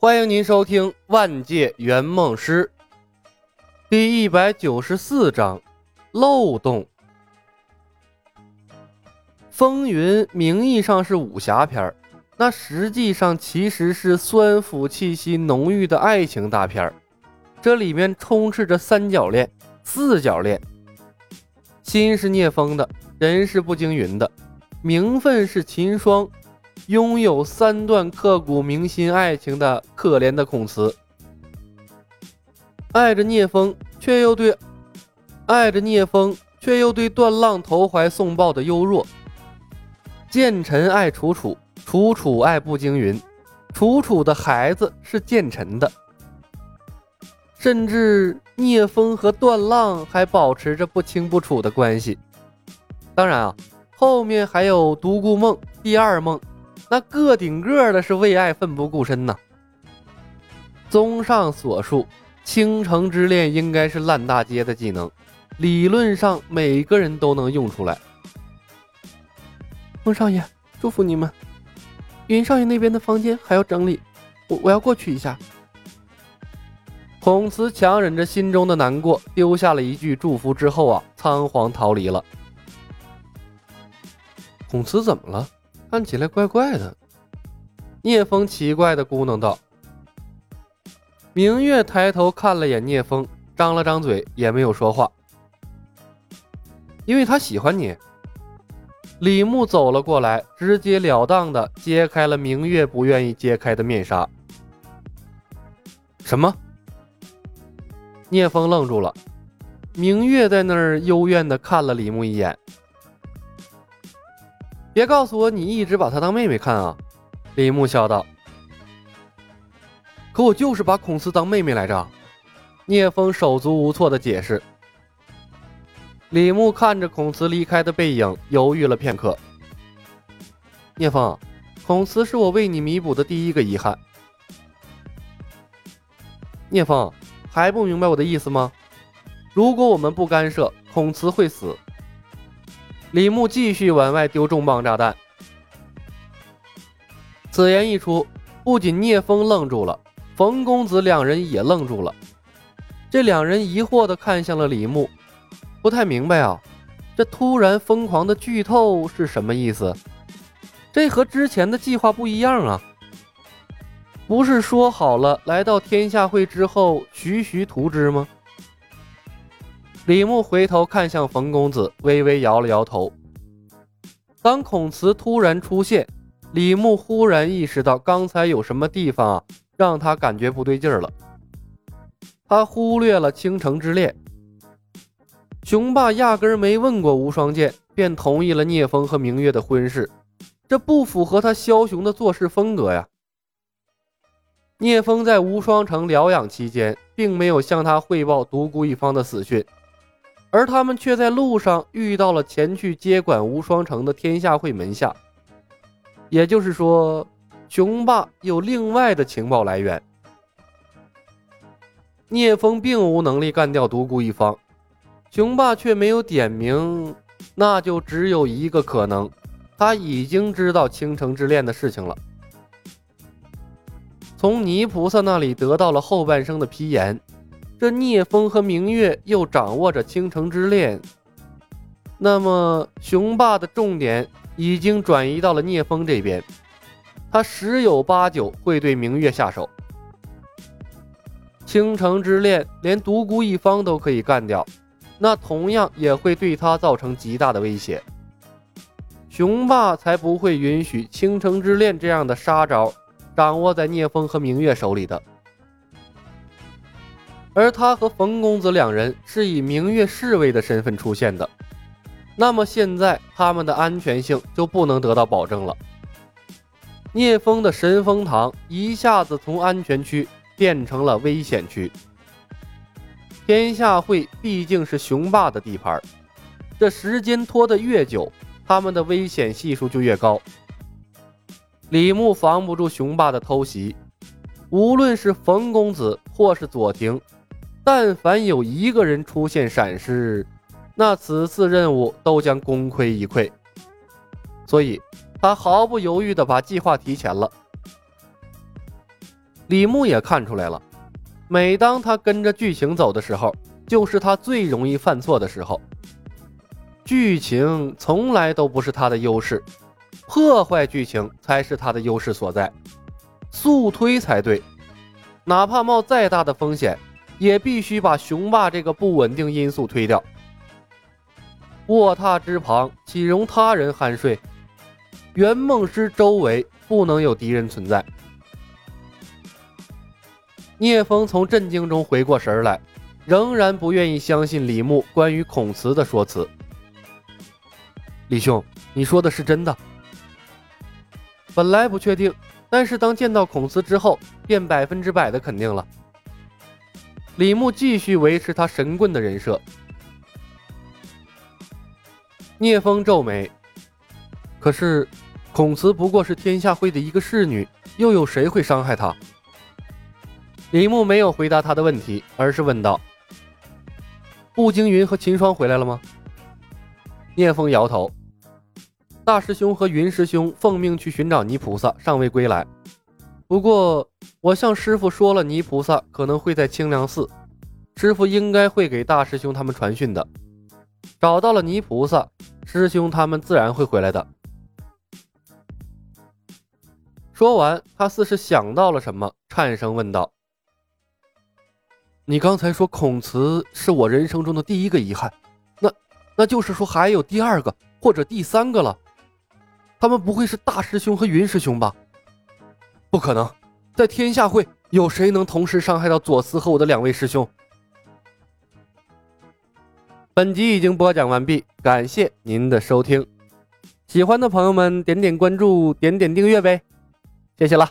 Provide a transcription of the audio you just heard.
欢迎您收听《万界圆梦师》第一百九十四章漏洞。风云名义上是武侠片那实际上其实是酸腐气息浓郁的爱情大片这里面充斥着三角恋、四角恋。心是聂风的，人是步惊云的，名分是秦霜。拥有三段刻骨铭心爱情的可怜的孔慈，爱着聂风，却又对爱着聂风，却又对段浪投怀送抱的幽若。剑臣爱楚楚，楚楚爱步惊云，楚楚的孩子是剑臣的。甚至聂风和段浪还保持着不清不楚的关系。当然啊，后面还有独孤梦、第二梦。那个顶个的是为爱奋不顾身呐。综上所述，倾城之恋应该是烂大街的技能，理论上每个人都能用出来。风少爷，祝福你们。云少爷那边的房间还要整理，我我要过去一下。孔慈强忍着心中的难过，丢下了一句祝福之后啊，仓皇逃离了。孔慈怎么了？看起来怪怪的，聂风奇怪的咕哝道。明月抬头看了眼聂风，张了张嘴，也没有说话，因为他喜欢你。李牧走了过来，直截了当的揭开了明月不愿意揭开的面纱。什么？聂风愣住了，明月在那儿幽怨的看了李牧一眼。别告诉我你一直把她当妹妹看啊！李牧笑道。可我就是把孔慈当妹妹来着。聂风手足无措的解释。李牧看着孔慈离开的背影，犹豫了片刻。聂风，孔慈是我为你弥补的第一个遗憾。聂风，还不明白我的意思吗？如果我们不干涉，孔慈会死。李牧继续往外丢重磅炸弹。此言一出，不仅聂风愣住了，冯公子两人也愣住了。这两人疑惑地看向了李牧，不太明白啊，这突然疯狂的剧透是什么意思？这和之前的计划不一样啊！不是说好了来到天下会之后徐徐图之吗？李牧回头看向冯公子，微微摇了摇头。当孔慈突然出现，李牧忽然意识到刚才有什么地方啊，让他感觉不对劲儿了。他忽略了倾城之恋，雄霸压根没问过无双剑，便同意了聂风和明月的婚事，这不符合他枭雄的做事风格呀。聂风在无双城疗养期间，并没有向他汇报独孤一方的死讯。而他们却在路上遇到了前去接管无双城的天下会门下，也就是说，雄霸有另外的情报来源。聂风并无能力干掉独孤一方，雄霸却没有点名，那就只有一个可能，他已经知道倾城之恋的事情了，从泥菩萨那里得到了后半生的批言。这聂风和明月又掌握着倾城之恋，那么雄霸的重点已经转移到了聂风这边，他十有八九会对明月下手。倾城之恋连独孤一方都可以干掉，那同样也会对他造成极大的威胁。雄霸才不会允许倾城之恋这样的杀招掌握在聂风和明月手里的。而他和冯公子两人是以明月侍卫的身份出现的，那么现在他们的安全性就不能得到保证了。聂风的神风堂一下子从安全区变成了危险区。天下会毕竟是雄霸的地盘，这时间拖得越久，他们的危险系数就越高。李牧防不住雄霸的偷袭，无论是冯公子或是左庭。但凡有一个人出现闪失，那此次任务都将功亏一篑。所以，他毫不犹豫地把计划提前了。李牧也看出来了，每当他跟着剧情走的时候，就是他最容易犯错的时候。剧情从来都不是他的优势，破坏剧情才是他的优势所在，速推才对。哪怕冒再大的风险，也必须把雄霸这个不稳定因素推掉。卧榻之旁，岂容他人酣睡？圆梦师周围不能有敌人存在。聂风从震惊中回过神来，仍然不愿意相信李牧关于孔慈的说辞。李兄，你说的是真的？本来不确定，但是当见到孔慈之后，便百分之百的肯定了。李牧继续维持他神棍的人设。聂风皱眉，可是孔慈不过是天下会的一个侍女，又有谁会伤害她？李牧没有回答他的问题，而是问道：“步惊云和秦霜回来了吗？”聂风摇头：“大师兄和云师兄奉命去寻找泥菩萨，尚未归来。不过我向师傅说了，泥菩萨可能会在清凉寺，师傅应该会给大师兄他们传讯的。找到了泥菩萨。”师兄他们自然会回来的。说完，他似是想到了什么，颤声问道：“你刚才说孔慈是我人生中的第一个遗憾，那那就是说还有第二个或者第三个了？他们不会是大师兄和云师兄吧？不可能，在天下会有谁能同时伤害到左慈和我的两位师兄？”本集已经播讲完毕，感谢您的收听。喜欢的朋友们点点关注，点点订阅呗，谢谢了。